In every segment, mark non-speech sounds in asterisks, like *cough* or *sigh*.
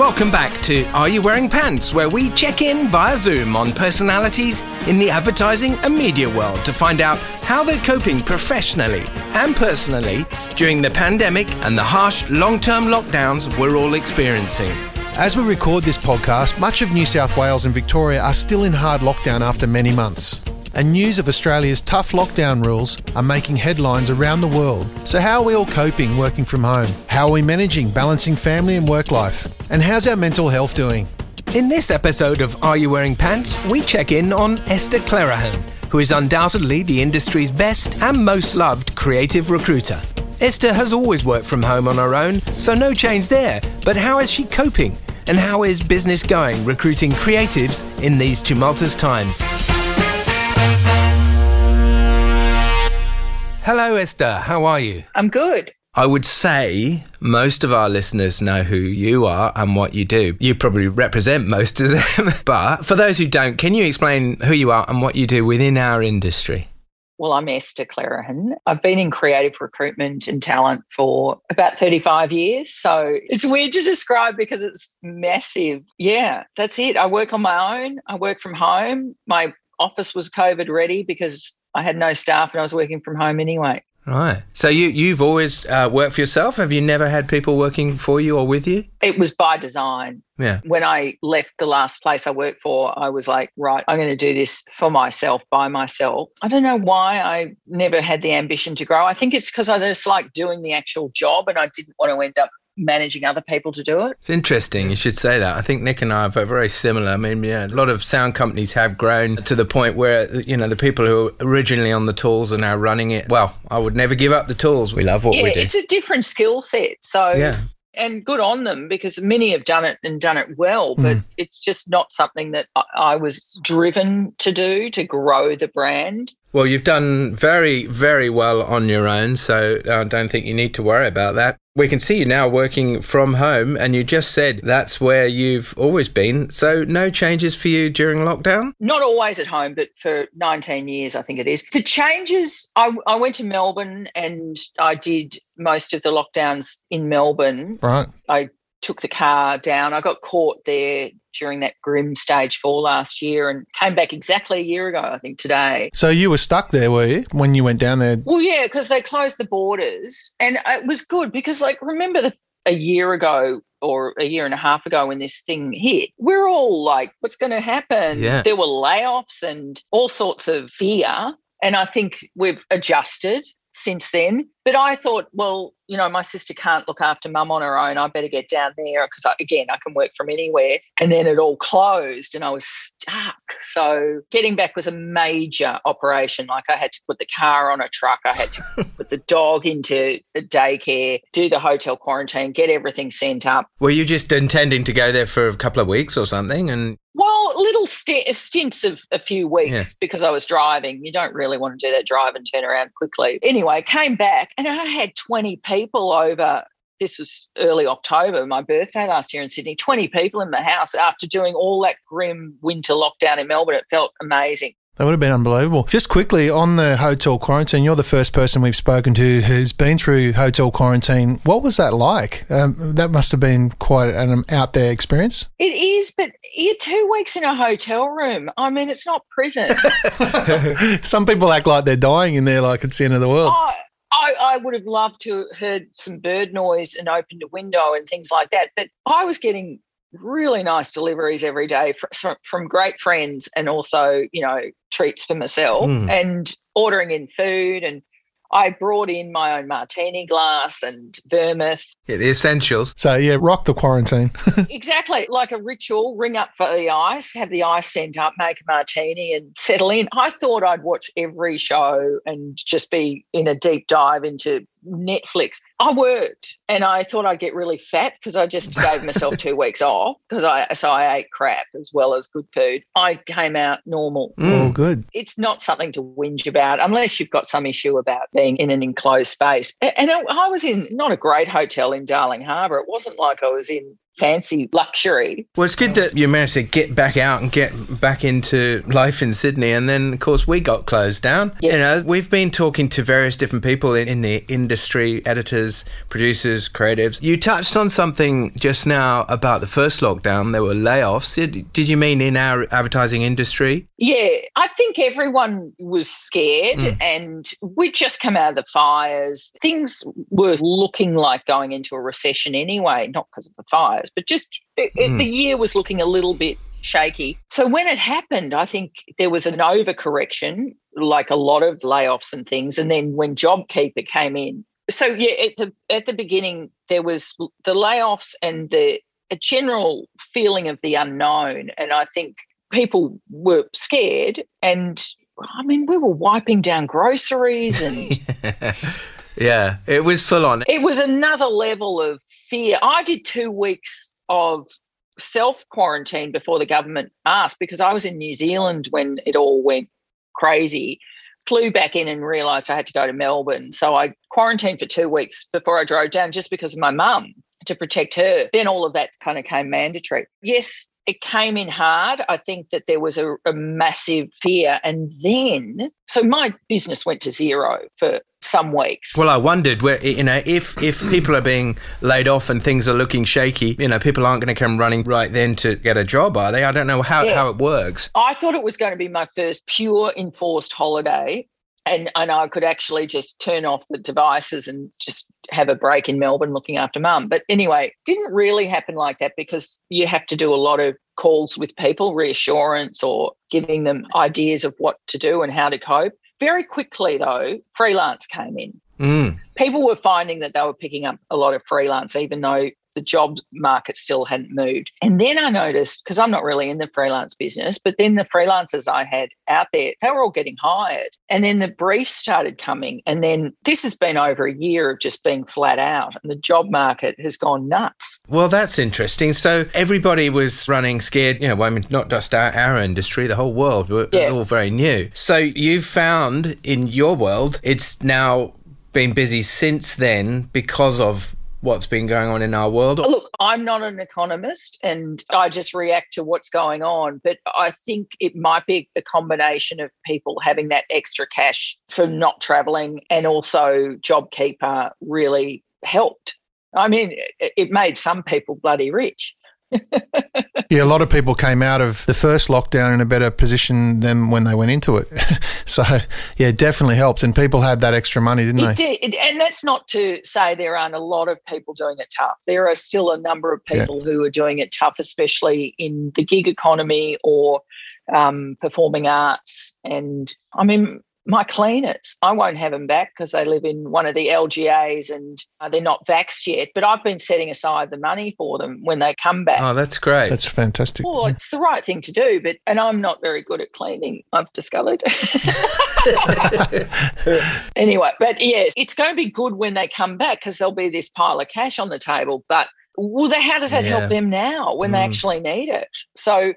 Welcome back to Are You Wearing Pants, where we check in via Zoom on personalities in the advertising and media world to find out how they're coping professionally and personally during the pandemic and the harsh long term lockdowns we're all experiencing. As we record this podcast, much of New South Wales and Victoria are still in hard lockdown after many months. And news of Australia's tough lockdown rules are making headlines around the world. So, how are we all coping working from home? How are we managing balancing family and work life? And how's our mental health doing? In this episode of Are You Wearing Pants, we check in on Esther Clerehan, who is undoubtedly the industry's best and most loved creative recruiter. Esther has always worked from home on her own, so no change there. But how is she coping? And how is business going recruiting creatives in these tumultuous times? Hello, Esther. How are you? I'm good. I would say most of our listeners know who you are and what you do. You probably represent most of them. *laughs* but for those who don't, can you explain who you are and what you do within our industry? Well, I'm Esther Clerehan. I've been in creative recruitment and talent for about 35 years. So it's weird to describe because it's massive. Yeah, that's it. I work on my own. I work from home. My office was COVID ready because I had no staff and I was working from home anyway. Right. So you you've always uh, worked for yourself. Have you never had people working for you or with you? It was by design. Yeah. When I left the last place I worked for, I was like, right, I'm going to do this for myself, by myself. I don't know why I never had the ambition to grow. I think it's because I just like doing the actual job and I didn't want to end up managing other people to do it. It's interesting you should say that. I think Nick and I are very similar. I mean, yeah, a lot of sound companies have grown to the point where, you know, the people who were originally on the tools are now running it. Well, I would never give up the tools. We love what yeah, we do. It's a different skill set. So, yeah. And good on them because many have done it and done it well, but mm. it's just not something that I was driven to do to grow the brand. Well, you've done very, very well on your own, so I don't think you need to worry about that. We can see you now working from home, and you just said that's where you've always been. So, no changes for you during lockdown? Not always at home, but for 19 years, I think it is. The changes, I, I went to Melbourne and I did most of the lockdowns in Melbourne. Right. I took the car down. I got caught there during that grim stage four last year and came back exactly a year ago, I think, today. So you were stuck there, were you, when you went down there? Well, yeah, because they closed the borders. And it was good because, like, remember the, a year ago or a year and a half ago when this thing hit, we're all like, what's going to happen? Yeah. There were layoffs and all sorts of fear. And I think we've adjusted since then. But I thought, well, you know, my sister can't look after mum on her own. I better get down there because, again, I can work from anywhere. And then it all closed and I was stuck. So getting back was a major operation. Like I had to put the car on a truck, I had to *laughs* put the dog into a daycare, do the hotel quarantine, get everything sent up. Were you just intending to go there for a couple of weeks or something? And well, little st- stints of a few weeks yeah. because I was driving. You don't really want to do that drive and turn around quickly. Anyway, came back and I had 20 people over. This was early October, my birthday last year in Sydney. 20 people in the house after doing all that grim winter lockdown in Melbourne. It felt amazing. That would have been unbelievable. Just quickly on the hotel quarantine, you're the first person we've spoken to who's been through hotel quarantine. What was that like? Um, that must have been quite an out there experience. It is, but you're two weeks in a hotel room. I mean, it's not prison. *laughs* Some people act like they're dying in there, like it's the end of the world. Oh, I, I, would have loved to have heard some bird noise and opened a window and things like that. But I was getting really nice deliveries every day from, from great friends and also, you know, treats for myself mm. and ordering in food and I brought in my own martini glass and vermouth. Yeah, the essentials. So, yeah, rock the quarantine. *laughs* exactly. Like a ritual, ring up for the ice, have the ice sent up, make a martini and settle in. I thought I'd watch every show and just be in a deep dive into Netflix. I worked and I thought I'd get really fat because I just *laughs* gave myself two weeks off because I so I ate crap as well as good food. I came out normal. Mm. Oh, good. It's not something to whinge about unless you've got some issue about being in an enclosed space. And I was in not a great hotel in Darling Harbour. It wasn't like I was in fancy luxury. Well, it's good that you managed to get back out and get back into life in Sydney. And then, of course, we got closed down. Yeah. You know, we've been talking to various different people in, in the industry editors, producers, creatives. You touched on something just now about the first lockdown. There were layoffs. Did, did you mean in our advertising industry? Yeah, I think everyone was scared Mm. and we'd just come out of the fires. Things were looking like going into a recession anyway, not because of the fires, but just it, it- Mm. the year was looking a little bit shaky. So when it happened, I think there was an overcorrection, like a lot of layoffs and things. And then when JobKeeper came in, so yeah, at the at the beginning there was the layoffs and the a general feeling of the unknown, and I think people were scared and I mean we were wiping down groceries and *laughs* yeah, it was full on. it was another level of fear. I did 2 weeks of self quarantine before the government asked because I was in New Zealand when it all went crazy. Flew back in and realised I had to go to Melbourne. So I quarantined for two weeks before I drove down just because of my mum to protect her. Then all of that kind of came mandatory. Yes, it came in hard. I think that there was a, a massive fear. And then, so my business went to zero for some weeks. Well, I wondered where you know if if people are being laid off and things are looking shaky, you know, people aren't going to come running right then to get a job, are they? I don't know how Yeah. how it works. I thought it was going to be my first pure enforced holiday. And, and I could actually just turn off the devices and just have a break in Melbourne looking after mum. But anyway, didn't really happen like that because you have to do a lot of calls with people, reassurance or giving them ideas of what to do and how to cope. Very quickly, though, freelance came in. Mm. People were finding that they were picking up a lot of freelance, even though the job market still hadn't moved. And then I noticed, because I'm not really in the freelance business, but then the freelancers I had out there, they were all getting hired. And then the briefs started coming. And then this has been over a year of just being flat out, and the job market has gone nuts. Well, that's interesting. So everybody was running scared. You know, I mean, not just our, our industry, the whole world. Was Yeah. all very new. So you've found in your world, it's now been busy since then because of what's been going on in our world. Oh, look, I'm not an economist and I just react to what's going on, but I think it might be a combination of people having that extra cash for not traveling and also JobKeeper really helped. I mean, it made some people bloody rich. Yeah, a lot of people came out of the first lockdown in a better position than when they went into it. *laughs* so, yeah, it definitely helped. And people had that extra money, didn't It they? did, and that's not to say there aren't a lot of people doing it tough. There are still a number of Yeah. people who are doing it tough, especially in the gig economy or um, performing arts. And I mean, my cleaners, I won't have them back because they live in one of the LGAs and uh, they're not vaxxed yet. But I've been setting aside the money for them when they come back. Oh, that's great. That's fantastic. Well, it's the right thing to do, but and I'm not very good at cleaning. I've discovered. *laughs* *laughs* anyway, but yes, it's going to be good when they come back because there'll be this pile of cash on the table. But well, how does that Yeah. help them now when they Mm. actually need it? So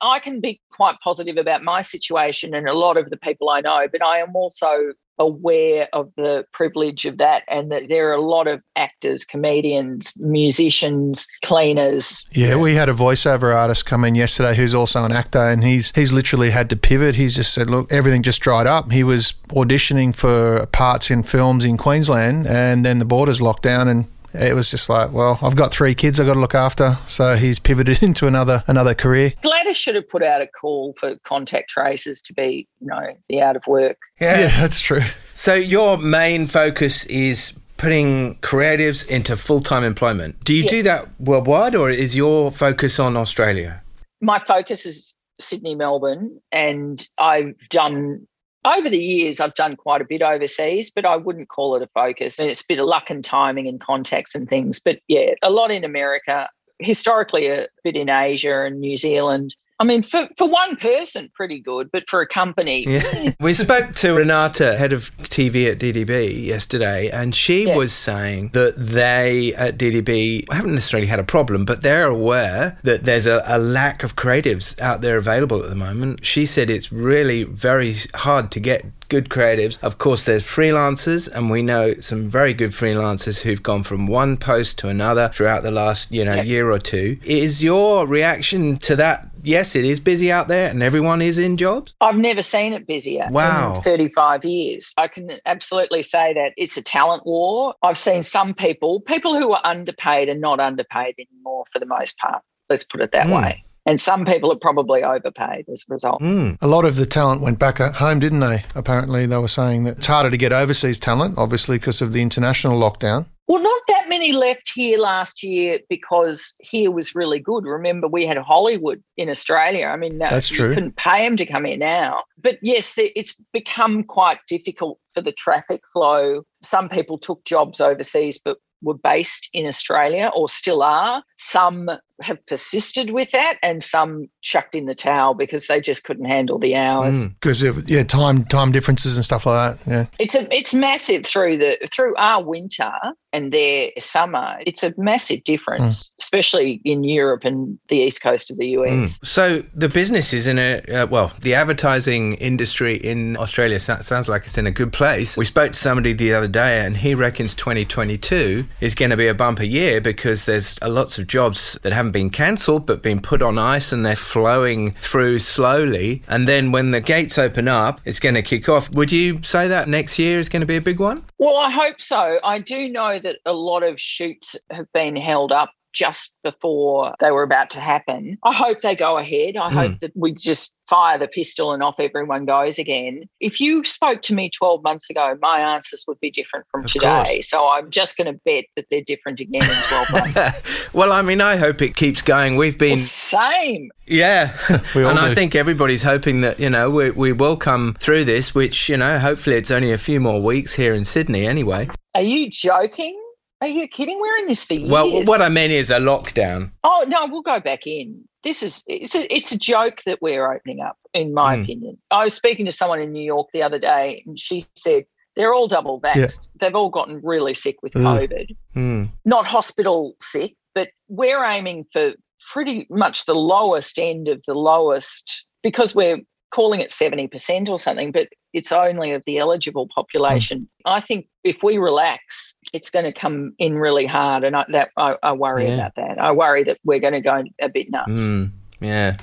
I can be quite positive about my situation and a lot of the people I know, but I am also aware of the privilege of that and that there are a lot of actors, comedians, musicians, cleaners, Yeah, we had a voiceover artist come in yesterday who's also an actor, and he's he's literally had to pivot. He's just said, "Look, everything just dried up." He was auditioning for parts in films in Queensland, and then the borders locked down, and it was just like, "Well, I've got three kids I've got to look after," so he's pivoted *laughs* into another another career. Gladys should have put out a call for contact tracers to be, you know, the out of work. Yeah, that's true. So your main focus is putting creatives into full-time employment. Do you Yeah. do that worldwide or is your focus on Australia? My focus is Sydney, Melbourne, and I've done over the years, I've done quite a bit overseas, but I wouldn't call it a focus. And it's a bit of luck and timing and contacts and things. But yeah, a lot in America, historically a bit in Asia and New Zealand. I mean, for, for one person, pretty good, but for a company, Yeah. Eh. *laughs* we spoke to Renata, head of TV at DDB, yesterday, and she Yeah. was saying that they at DDB haven't necessarily had a problem, but they're aware that there's a, a lack of creatives out there available at the moment. She said it's really very hard to get good creatives. Of course, there's freelancers, and we know some very good freelancers who've gone from one post to another throughout the last, you know, yep. year or two. Is your reaction to that yes, it is busy out there and everyone is in jobs? I've never seen it busier wow. in 35 years. I can absolutely say that it's a talent war. I've seen some people, people who are underpaid and not underpaid anymore for the most part. Let's put it that mm. way. And some people are probably overpaid as a result. Mm. A lot of the talent went back at home, didn't they? Apparently, they were saying that it's harder to get overseas talent, obviously, because of the international lockdown. Well, not that many left here last year because here was really good. Remember, we had Hollywood in Australia. I mean, that's true. You couldn't pay them to come here now. But yes, it's become quite difficult for the traffic flow. Some people took jobs overseas, but were based in Australia or still are. Some have persisted with that and some chucked in the towel because they just couldn't handle the hours. Because mm, of yeah time time differences and stuff like that yeah. It's a it's massive through the through our winter and their summer it's a massive difference mm. especially in Europe and the east coast of the US mm. so the business is in a uh, well the advertising industry in Australia sounds like it's in a good place. We spoke to somebody the other day and he reckons 2022 is going to be a bumper year because there's lots of jobs that have haven't been cancelled but been put on ice and they're flowing through slowly. And then when the gates open up, it's going to kick off. Would you say that next year is going to be a big one? Well, I hope so. I do know that a lot of shoots have been held up just before they were about to happen. I hope they go ahead. I mm. hope that we just fire the pistol and off everyone goes again. If you spoke to me 12 months ago, my answers would be different from of today. Course. So I'm just going to bet that they're different again in 12 *laughs* months. well, I mean, I hope it keeps going. We've been. Well, same. Yeah. and I think everybody's hoping that, you know, we, we will come through this, which, you know, hopefully it's only a few more weeks here in Sydney anyway. Are you joking? Are you kidding? We're in this for years. Well, what I mean is a lockdown. Oh no, we'll go back in. This is it's a, it's a joke that we're opening up, in my mm. opinion. I was speaking to someone in New York the other day, and she said they're all double vaxxed. Yeah. They've all gotten really sick with COVID. Mm. Not hospital sick, but we're aiming for pretty much the lowest end of the lowest because we're calling it 70% or something, but it's only of the eligible population. Mm. I think if we relax, it's going to come in really hard, and I, that I, I worry yeah. about that. I worry that we're going to go a bit nuts. Mm, yeah,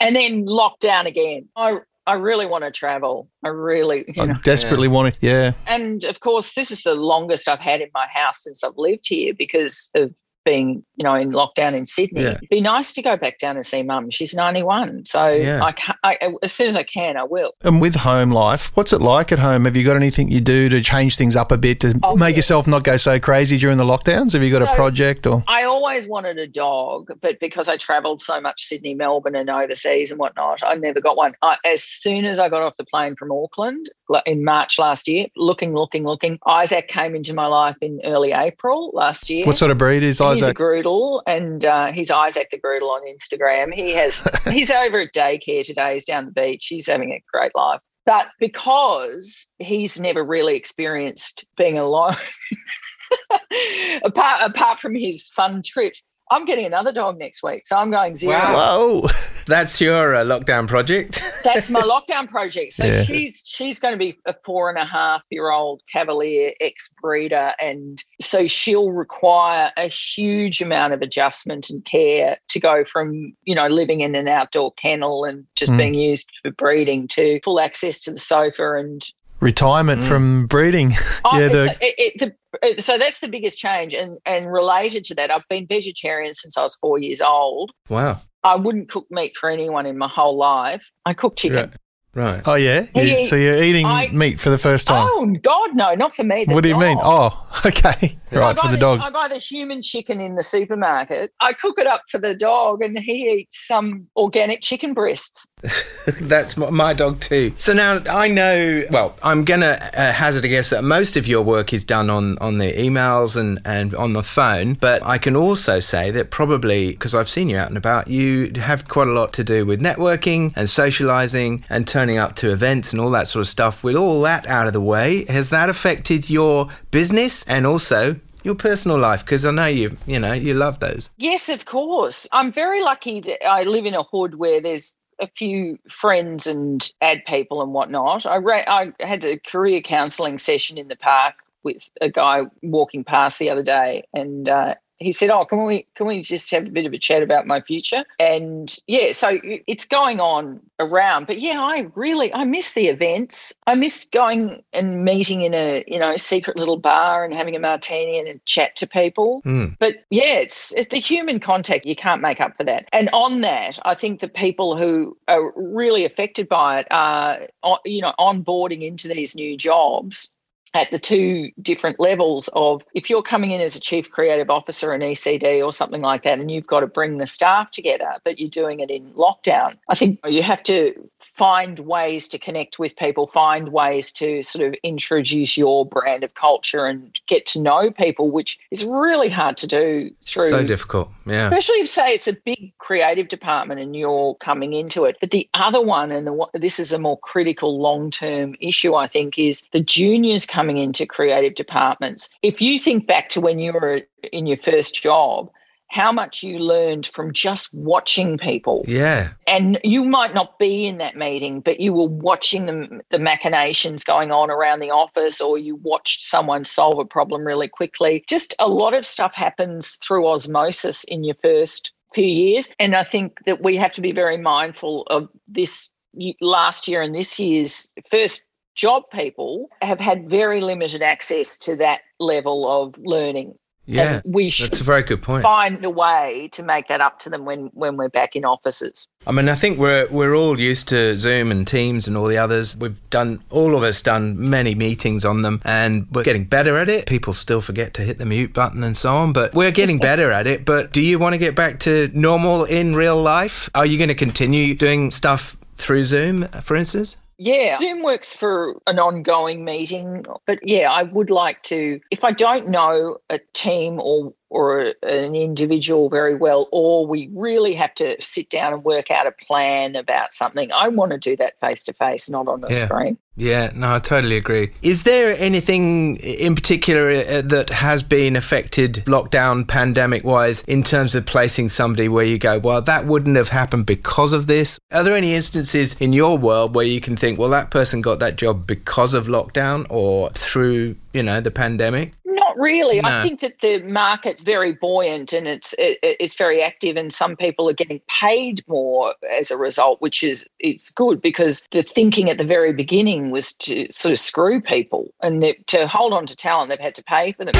and then lock down again. I I really want to travel. I really, you know, I desperately yeah. want to. Yeah, and of course, this is the longest I've had in my house since I've lived here because of being, you know, in lockdown in Sydney. Yeah. It'd be nice to go back down and see mum. She's 91. So yeah. I, can, I, as soon as I can, I will. And with home life, what's it like at home? Have you got anything you do to change things up a bit to oh, make yeah. yourself not go so crazy during the lockdowns? Have you got so a project or? I always wanted a dog, but because I travelled so much Sydney, Melbourne and overseas and whatnot, I never got one. I, as soon as I got off the plane from Auckland in March last year, looking, looking, looking, Isaac came into my life in early April last year. What sort of breed is Isaac? He's a Groodle, and uh, he's Isaac the Groodle on Instagram. He has *laughs* he's over at daycare today. He's down the beach. He's having a great life. But because he's never really experienced being alone, *laughs* apart apart from his fun trips, I'm getting another dog next week, so I'm going zero. Wow, Whoa. that's your uh, lockdown project. that's my *laughs* lockdown project. So yeah. she's she's going to be a four and a half year old Cavalier ex breeder, and so she'll require a huge amount of adjustment and care to go from you know living in an outdoor kennel and just mm. being used for breeding to full access to the sofa and retirement mm. from breeding. *laughs* Oh, yeah, the, it, it, the, so that's the biggest change. And and related to that, I've been vegetarian since I was four years old. Wow. I wouldn't cook meat for anyone in my whole life. I cook chicken. Right. Oh yeah. You, so you're eating I, meat for the first time? Oh God, no, not for me. What do dog. you mean? Oh, *laughs* okay. right for the, the, dog. I buy the human chicken in the supermarket. I cook it up for the dog, and he eats some organic chicken breasts. *laughs* That's my dog too. So now I know. Well, I'm gonna uh, hazard a guess that most of your work is done on on the emails and and on the phone. But I can also say that probably because I've seen you out and about, you have quite a lot to do with networking and socializing and turning up to events and all that sort of stuff. With all that out of the way, has that affected your business and also your personal life because i know you you know you love those yes of course i'm very lucky that i live in a hood where there's a few friends and ad people and whatnot. I ra- I had a career counselling session in the park with a guy walking past the other day, and uh, he said, "Oh, can we can we just have a bit of a chat about my future?" And yeah, so it's going on around. But yeah, I really I miss the events. I miss going and meeting in a you know secret little bar and having a martini and a chat to people. Mm. But yeah, it's it's the human contact. You can't make up for that. And on that, I think the people who are really affected by it are you know onboarding into these new jobs at the two different levels of if you're coming in as a chief creative officer an ECD or something like that and you've got to bring the staff together but you're doing it in lockdown I think you have to find ways to connect with people find ways to sort of introduce your brand of culture and get to know people which is really hard to do through so difficult yeah. Especially if say it's a big creative department and you're coming into it. But the other one and the this is a more critical long-term issue I think is the juniors coming into creative departments. If you think back to when you were in your first job, how much you learned from just watching people. Yeah. And you might not be in that meeting, but you were watching the, the machinations going on around the office, or you watched someone solve a problem really quickly. Just a lot of stuff happens through osmosis in your first few years. And I think that we have to be very mindful of this last year and this year's first job people have had very limited access to that level of learning. Yeah, and we should that's a very good point. Find a way to make that up to them when, when we're back in offices. I mean, I think we're we're all used to Zoom and Teams and all the others. We've done all of us done many meetings on them, and we're getting better at it. People still forget to hit the mute button and so on, but we're getting *laughs* better at it. But do you want to get back to normal in real life? Are you going to continue doing stuff through Zoom, for instance? Yeah, Zoom works for an ongoing meeting, but yeah, I would like to. If I don't know a team or or an individual very well, or we really have to sit down and work out a plan about something, I want to do that face to face, not on the Yeah. screen. Yeah, no, I totally agree. Is there anything in particular uh, that has been affected lockdown pandemic wise in terms of placing somebody where you go, well, that wouldn't have happened because of this? Are there any instances in your world where you can think, well, that person got that job because of lockdown or through, you know, the pandemic? Not really. No. I think that the market's very buoyant and it's it, it's very active, and some people are getting paid more as a result, which is it's good because the thinking at the very beginning was to sort of screw people, and they- to hold on to talent, they've had to pay for them.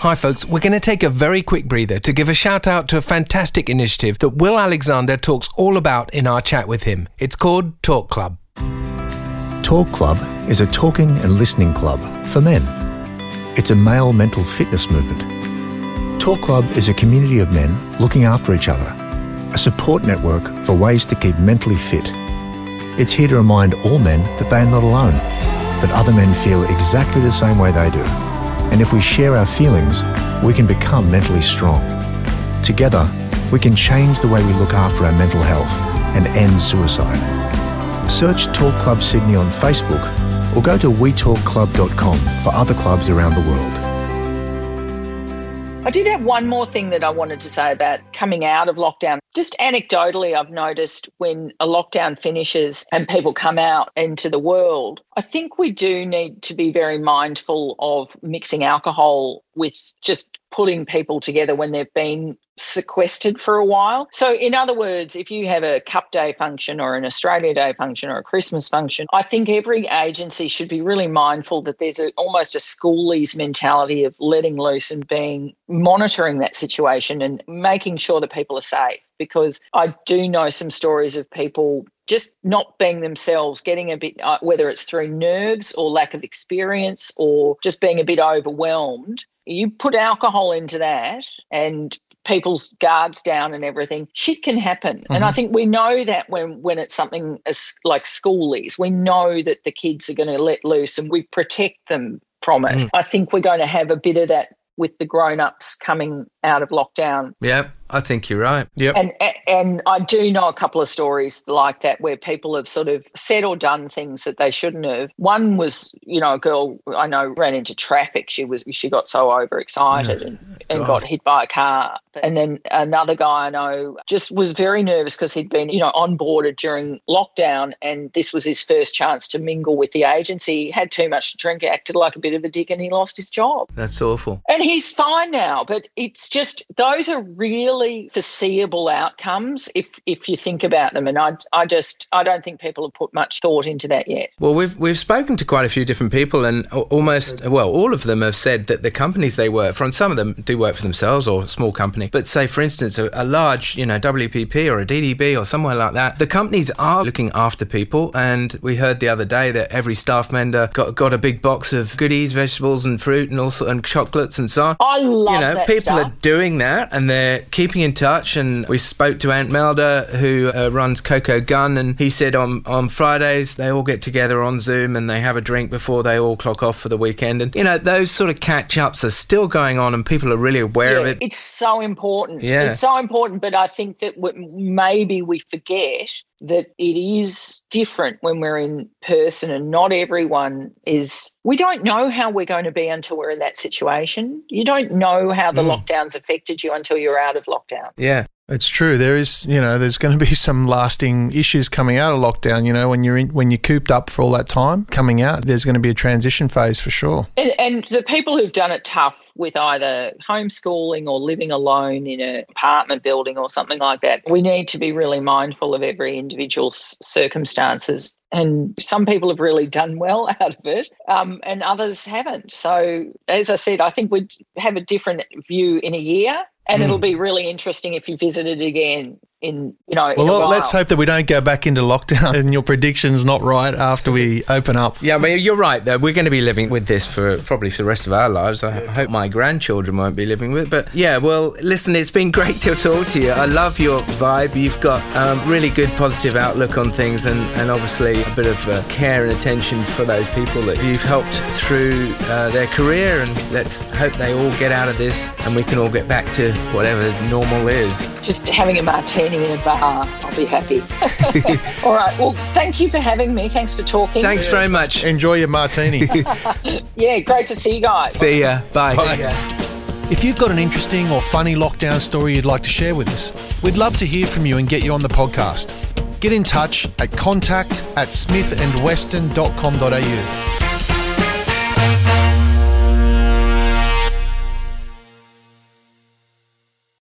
Hi, folks. We're going to take a very quick breather to give a shout out to a fantastic initiative that Will Alexander talks all about in our chat with him. It's called Talk Club. Talk Club is a talking and listening club for men. It's a male mental fitness movement. Talk Club is a community of men looking after each other, a support network for ways to keep mentally fit. It's here to remind all men that they are not alone, that other men feel exactly the same way they do. And if we share our feelings, we can become mentally strong. Together, we can change the way we look after our mental health and end suicide. Search Talk Club Sydney on Facebook or go to wetalkclub.com for other clubs around the world. I did have one more thing that I wanted to say about coming out of lockdown. Just anecdotally, I've noticed when a lockdown finishes and people come out into the world, I think we do need to be very mindful of mixing alcohol with just putting people together when they've been sequestered for a while. So, in other words, if you have a Cup Day function or an Australia Day function or a Christmas function, I think every agency should be really mindful that there's a, almost a schoolies mentality of letting loose and being monitoring that situation and making sure that people are safe. Because I do know some stories of people just not being themselves, getting a bit, uh, whether it's through nerves or lack of experience or just being a bit overwhelmed. You put alcohol into that and people's guards down and everything, shit can happen. And I mm-hmm. think we know that when when it's something as like schoolies, we know that the kids are going to let loose and we protect them from it. Mm. I think we're going to have a bit of that with the grown-ups coming out of lockdown. Yeah, I think you're right. Yep. And and I do know a couple of stories like that where people have sort of said or done things that they shouldn't have. One was, you know, a girl I know ran into traffic. She was she got so overexcited and, *sighs* and got hit by a car. And then another guy I know just was very nervous because he'd been, you know, onboarded during lockdown and this was his first chance to mingle with the agency. He had too much to drink, acted like a bit of a dick, and he lost his job. That's awful. And he's fine now, but it's just those are really foreseeable outcomes if if you think about them. And I I just I don't think people have put much thought into that yet. Well, we've we've spoken to quite a few different people, and almost well, all of them have said that the companies they work for, and some of them do work for themselves or a small company, but say for instance a, a large you know WPP or a DDB or somewhere like that, the companies are looking after people. And we heard the other day that every staff member got got a big box of goodies, vegetables, and fruit, and also and chocolates and so on. I love you know, that people stuff. are doing that and they're keeping in touch. And we spoke to Aunt Melda, who uh, runs Coco Gun, and he said on, on Fridays they all get together on Zoom and they have a drink before they all clock off for the weekend. And, you know, those sort of catch ups are still going on and people are really aware of it. It's so important. Yeah. It's so important, but I think that w- maybe we forget that it is different when we're in person and not everyone is we don't know how we're going to be until we're in that situation. You don't know how the Mm. lockdowns affected you until you're out of lockdown. Yeah. It's true. There is, you know, there's going *laughs* to be some lasting issues coming out of lockdown. You know, when you're in, when you're cooped up for all that time, coming out, there's going to be a transition phase for sure. And, and the people who've done it tough with either homeschooling or living alone in an apartment building or something like that, we need to be really mindful of every individual's circumstances. And some people have really done well *laughs* out of it, um, and others haven't. So, as I said, I think we'd have a different view in a year, and it'll mm. be really interesting if you visit it again in you know. in a Well, while. let's hope that we don't go back into lockdown and your prediction's not right after we open up. Yeah, but you're right. Though we're going to be living with this for probably for the rest of our lives. I hope my grandchildren won't be living with. it. But yeah, well, listen, it's been great to talk to you. I love your vibe. You've got um, really good, positive outlook on things, and, and obviously a bit of uh, care and attention for those people that you've helped through uh, their career. And let's hope they all get out of this, and we can all get back to whatever normal is. just having a martini in a bar, I'll be happy. *laughs* All right. Well, thank you for having me. Thanks for talking. Thanks very much. Enjoy your martini. *laughs* *laughs* Yeah, great to see you guys. See ya. Bye. Bye. If you've got an interesting or funny lockdown story you'd like to share with us, we'd love to hear from you and get you on the podcast. Get in touch at contact at smithandwestern.com.au.